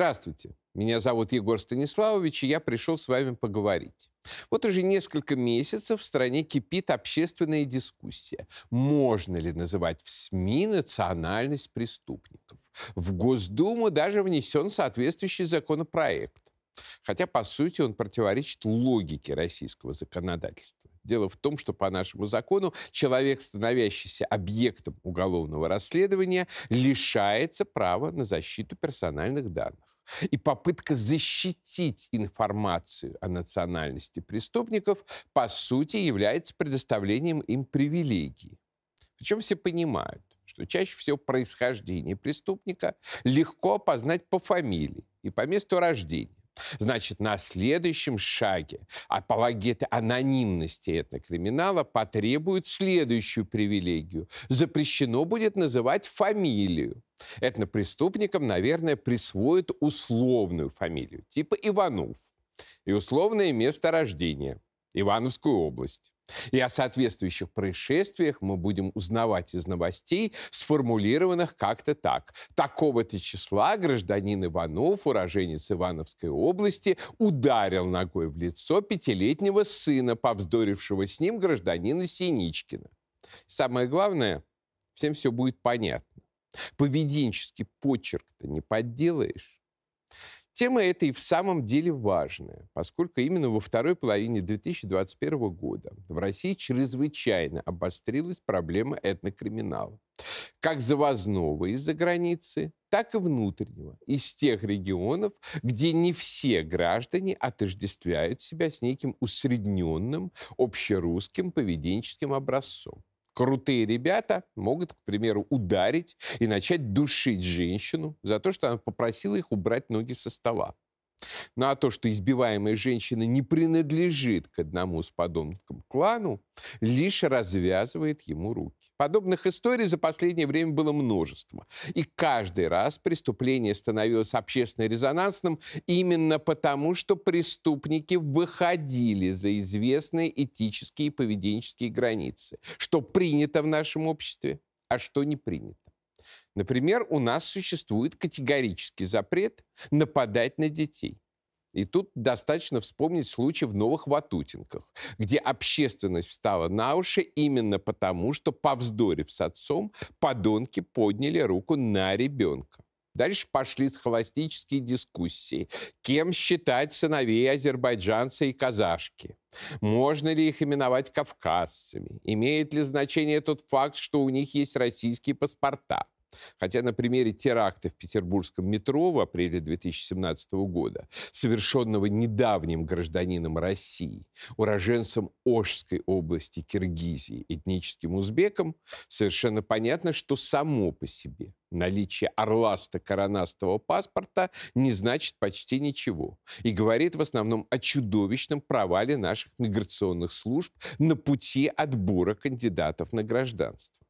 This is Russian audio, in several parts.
Здравствуйте, меня зовут Егор Станиславович, и я пришел с вами поговорить. Вот уже несколько месяцев в стране кипит общественная дискуссия. Можно ли называть в СМИ национальность преступников? В Госдуму даже внесен соответствующий законопроект. Хотя, по сути, он противоречит логике российского законодательства. Дело в том, что по нашему закону человек, становящийся объектом уголовного расследования, лишается права на защиту персональных данных. И попытка защитить информацию о национальности преступников, по сути, является предоставлением им привилегий. Причем все понимают, что чаще всего происхождение преступника легко опознать по фамилии и по месту рождения. Значит, на следующем шаге апологеты анонимности этнокриминала потребуют следующую привилегию. Запрещено будет называть фамилию. Этнопреступникам, наверное, присвоят условную фамилию, типа Иванов, и условное место рождения – Ивановскую область. И о соответствующих происшествиях мы будем узнавать из новостей, сформулированных как-то так. Такого-то числа гражданин Иванов, уроженец Ивановской области, ударил ногой в лицо пятилетнего сына, повздорившего с ним гражданина Синичкина. Самое главное, всем все будет понятно. Поведенческий почерк-то не подделаешь. Тема эта и в самом деле важная, поскольку именно во второй половине 2021 года в России чрезвычайно обострилась проблема этнокриминала. Как завозного из-за границы, так и внутреннего, из тех регионов, где не все граждане отождествляют себя с неким усредненным общерусским поведенческим образцом крутые ребята могут, к примеру, ударить и начать душить женщину за то, что она попросила их убрать ноги со стола. Ну а то, что избиваемая женщина не принадлежит к одному с подонком клану, лишь развязывает ему руки. Подобных историй за последнее время было множество. И каждый раз преступление становилось общественно резонансным именно потому, что преступники выходили за известные этические и поведенческие границы. Что принято в нашем обществе, а что не принято. Например, у нас существует категорический запрет нападать на детей. И тут достаточно вспомнить случай в Новых Ватутинках, где общественность встала на уши именно потому, что, повздорив с отцом, подонки подняли руку на ребенка. Дальше пошли схоластические дискуссии. Кем считать сыновей азербайджанца и казашки? Можно ли их именовать кавказцами? Имеет ли значение тот факт, что у них есть российские паспорта? Хотя на примере теракта в петербургском метро в апреле 2017 года, совершенного недавним гражданином России, уроженцем Ожской области Киргизии, этническим узбеком, совершенно понятно, что само по себе наличие орласто-коронастого паспорта не значит почти ничего и говорит в основном о чудовищном провале наших миграционных служб на пути отбора кандидатов на гражданство.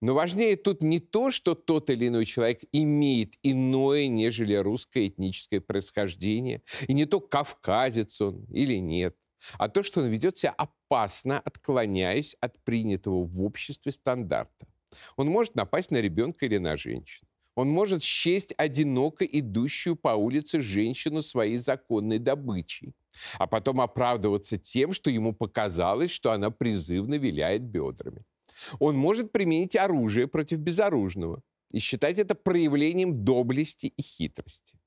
Но важнее тут не то, что тот или иной человек имеет иное, нежели русское этническое происхождение, и не то, кавказец он или нет, а то, что он ведет себя опасно, отклоняясь от принятого в обществе стандарта. Он может напасть на ребенка или на женщину. Он может счесть одиноко идущую по улице женщину своей законной добычей, а потом оправдываться тем, что ему показалось, что она призывно виляет бедрами. Он может применить оружие против безоружного и считать это проявлением доблести и хитрости.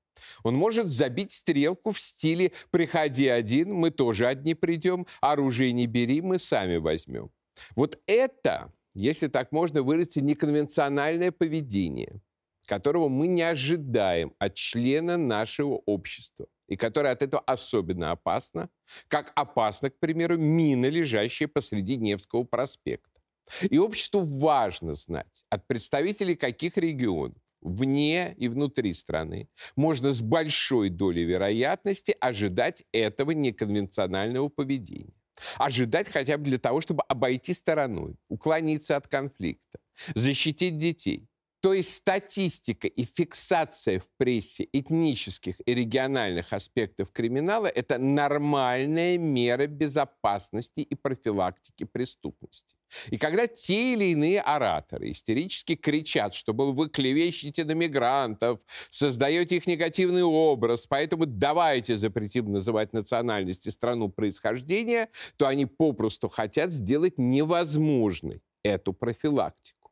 Он может забить стрелку в стиле «приходи один, мы тоже одни придем, оружие не бери, мы сами возьмем». Вот это, если так можно выразиться, неконвенциональное поведение, которого мы не ожидаем от члена нашего общества и которое от этого особенно опасно, как опасно, к примеру, мина, лежащая посреди Невского проспекта. И обществу важно знать, от представителей каких регионов, вне и внутри страны, можно с большой долей вероятности ожидать этого неконвенционального поведения. Ожидать хотя бы для того, чтобы обойти стороной, уклониться от конфликта, защитить детей. То есть статистика и фиксация в прессе этнических и региональных аспектов криминала – это нормальная мера безопасности и профилактики преступности. И когда те или иные ораторы истерически кричат, что, был вы клевещете на мигрантов, создаете их негативный образ, поэтому давайте запретим называть национальность и страну происхождения, то они попросту хотят сделать невозможной эту профилактику.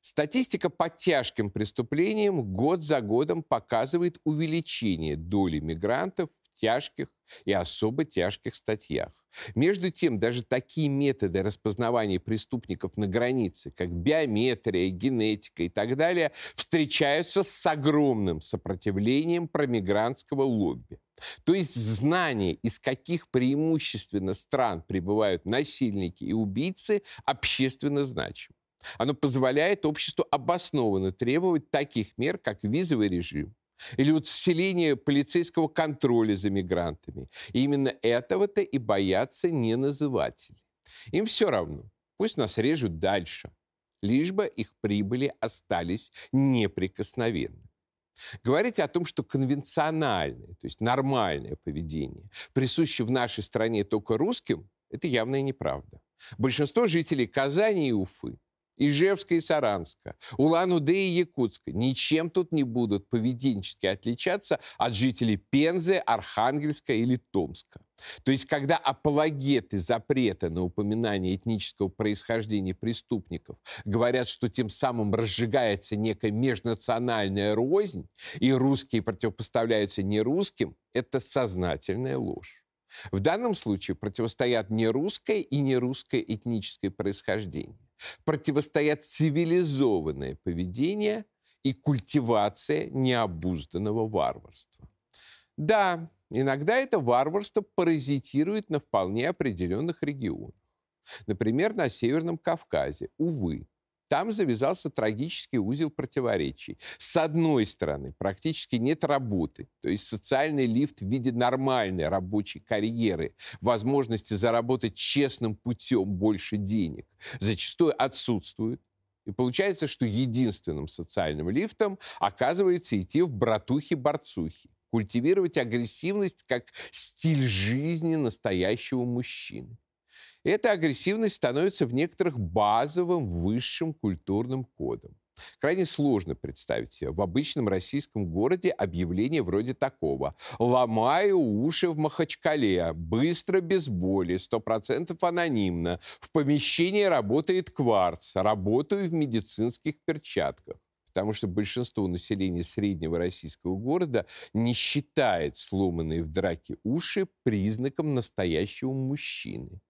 Статистика по тяжким преступлениям год за годом показывает увеличение доли мигрантов в тяжких и особо тяжких статьях. Между тем, даже такие методы распознавания преступников на границе, как биометрия, генетика и так далее, встречаются с огромным сопротивлением промигрантского лобби. То есть знание, из каких преимущественно стран прибывают насильники и убийцы, общественно значимо. Оно позволяет обществу обоснованно требовать таких мер, как визовый режим, или вот вселение полицейского контроля за мигрантами. И именно этого-то и боятся неназыватели. Им все равно. Пусть нас режут дальше, лишь бы их прибыли остались неприкосновенны. Говорить о том, что конвенциональное, то есть нормальное поведение присуще в нашей стране только русским, это явная неправда. Большинство жителей Казани и Уфы Ижевска и Саранска, Улан-Удэ и Якутска ничем тут не будут поведенчески отличаться от жителей Пензы, Архангельска или Томска. То есть, когда апологеты запрета на упоминание этнического происхождения преступников говорят, что тем самым разжигается некая межнациональная рознь, и русские противопоставляются нерусским, это сознательная ложь. В данном случае противостоят не русское и не русское этническое происхождение противостоят цивилизованное поведение и культивация необузданного варварства. Да, иногда это варварство паразитирует на вполне определенных регионах. Например, на Северном Кавказе, увы, там завязался трагический узел противоречий. С одной стороны, практически нет работы, то есть социальный лифт в виде нормальной рабочей карьеры, возможности заработать честным путем больше денег, зачастую отсутствует. И получается, что единственным социальным лифтом оказывается идти в братухи-борцухи, культивировать агрессивность как стиль жизни настоящего мужчины эта агрессивность становится в некоторых базовым высшим культурным кодом. Крайне сложно представить себе в обычном российском городе объявление вроде такого. «Ломаю уши в Махачкале. Быстро, без боли. Сто процентов анонимно. В помещении работает кварц. Работаю в медицинских перчатках» потому что большинство населения среднего российского города не считает сломанные в драке уши признаком настоящего мужчины.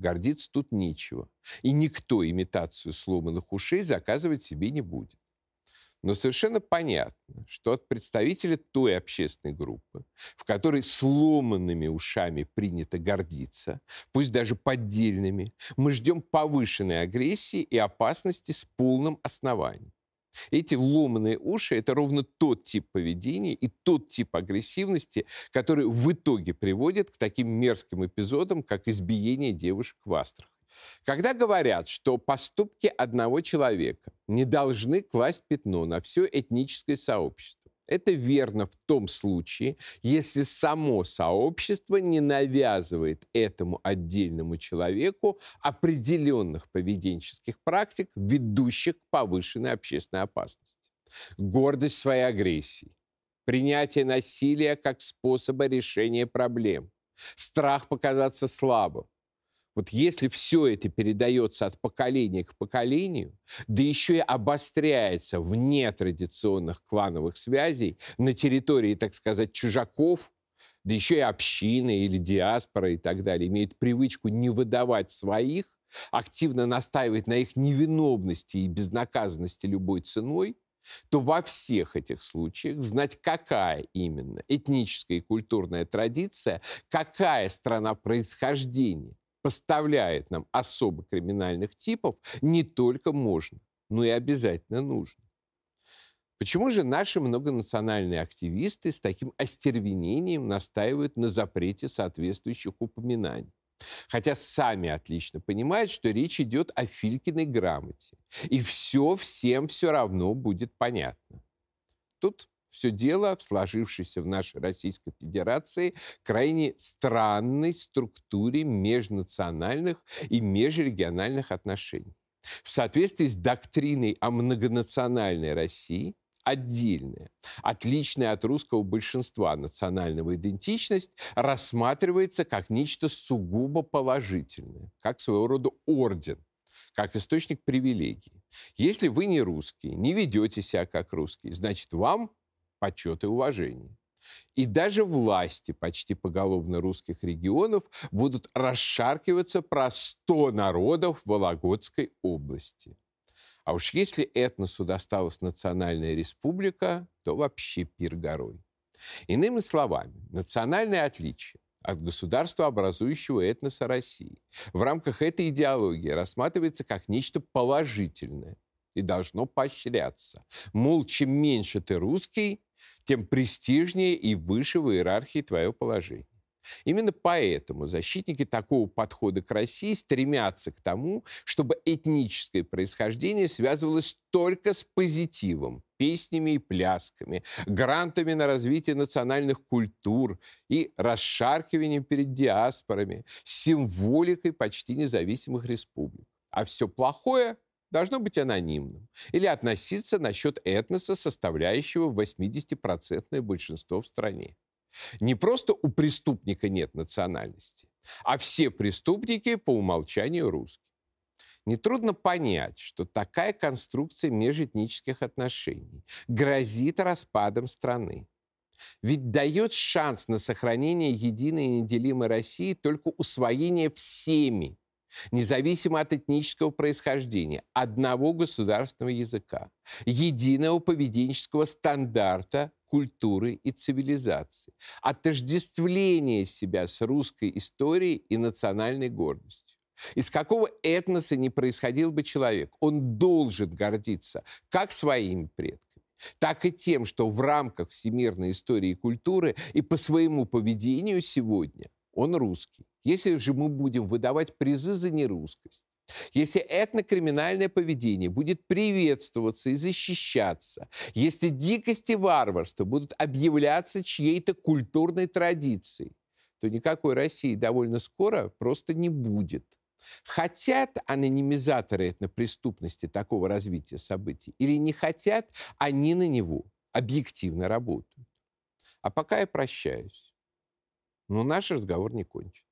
Гордиться тут нечего. И никто имитацию сломанных ушей заказывать себе не будет. Но совершенно понятно, что от представителя той общественной группы, в которой сломанными ушами принято гордиться, пусть даже поддельными, мы ждем повышенной агрессии и опасности с полным основанием. Эти ломаные уши – это ровно тот тип поведения и тот тип агрессивности, который в итоге приводит к таким мерзким эпизодам, как избиение девушек в Астрахани. Когда говорят, что поступки одного человека не должны класть пятно на все этническое сообщество, это верно в том случае, если само сообщество не навязывает этому отдельному человеку определенных поведенческих практик, ведущих к повышенной общественной опасности. Гордость своей агрессии, принятие насилия как способа решения проблем, страх показаться слабым, вот если все это передается от поколения к поколению, да еще и обостряется вне традиционных клановых связей на территории, так сказать, чужаков, да еще и общины или диаспора и так далее, имеет привычку не выдавать своих, активно настаивать на их невиновности и безнаказанности любой ценой, то во всех этих случаях знать, какая именно этническая и культурная традиция, какая страна происхождения поставляет нам особо криминальных типов, не только можно, но и обязательно нужно. Почему же наши многонациональные активисты с таким остервенением настаивают на запрете соответствующих упоминаний? Хотя сами отлично понимают, что речь идет о Филькиной грамоте. И все всем все равно будет понятно. Тут все дело в сложившейся в нашей Российской Федерации крайне странной структуре межнациональных и межрегиональных отношений. В соответствии с доктриной о многонациональной России, отдельная, отличная от русского большинства национального идентичность, рассматривается как нечто сугубо положительное, как своего рода орден, как источник привилегий. Если вы не русский, не ведете себя как русский, значит, вам почет и уважение. И даже власти почти поголовно русских регионов будут расшаркиваться про 100 народов Вологодской области. А уж если этносу досталась национальная республика, то вообще пир горой. Иными словами, национальное отличие от государства, образующего этноса России, в рамках этой идеологии рассматривается как нечто положительное и должно поощряться. Мол, чем меньше ты русский, тем престижнее и выше в иерархии твое положение. Именно поэтому защитники такого подхода к России стремятся к тому, чтобы этническое происхождение связывалось только с позитивом, песнями и плясками, грантами на развитие национальных культур и расшаркиванием перед диаспорами, символикой почти независимых республик. А все плохое должно быть анонимным или относиться насчет этноса, составляющего 80% большинство в стране. Не просто у преступника нет национальности, а все преступники по умолчанию русские. Нетрудно понять, что такая конструкция межэтнических отношений грозит распадом страны. Ведь дает шанс на сохранение единой и неделимой России только усвоение всеми независимо от этнического происхождения, одного государственного языка, единого поведенческого стандарта культуры и цивилизации, отождествление себя с русской историей и национальной гордостью. Из какого этноса не происходил бы человек, он должен гордиться как своими предками, так и тем, что в рамках всемирной истории и культуры и по своему поведению сегодня он русский. Если же мы будем выдавать призы за нерусскость, если этнокриминальное поведение будет приветствоваться и защищаться, если дикость и варварство будут объявляться чьей-то культурной традицией, то никакой России довольно скоро просто не будет. Хотят анонимизаторы этнопреступности такого развития событий или не хотят, они на него объективно работают. А пока я прощаюсь. Но наш разговор не кончен.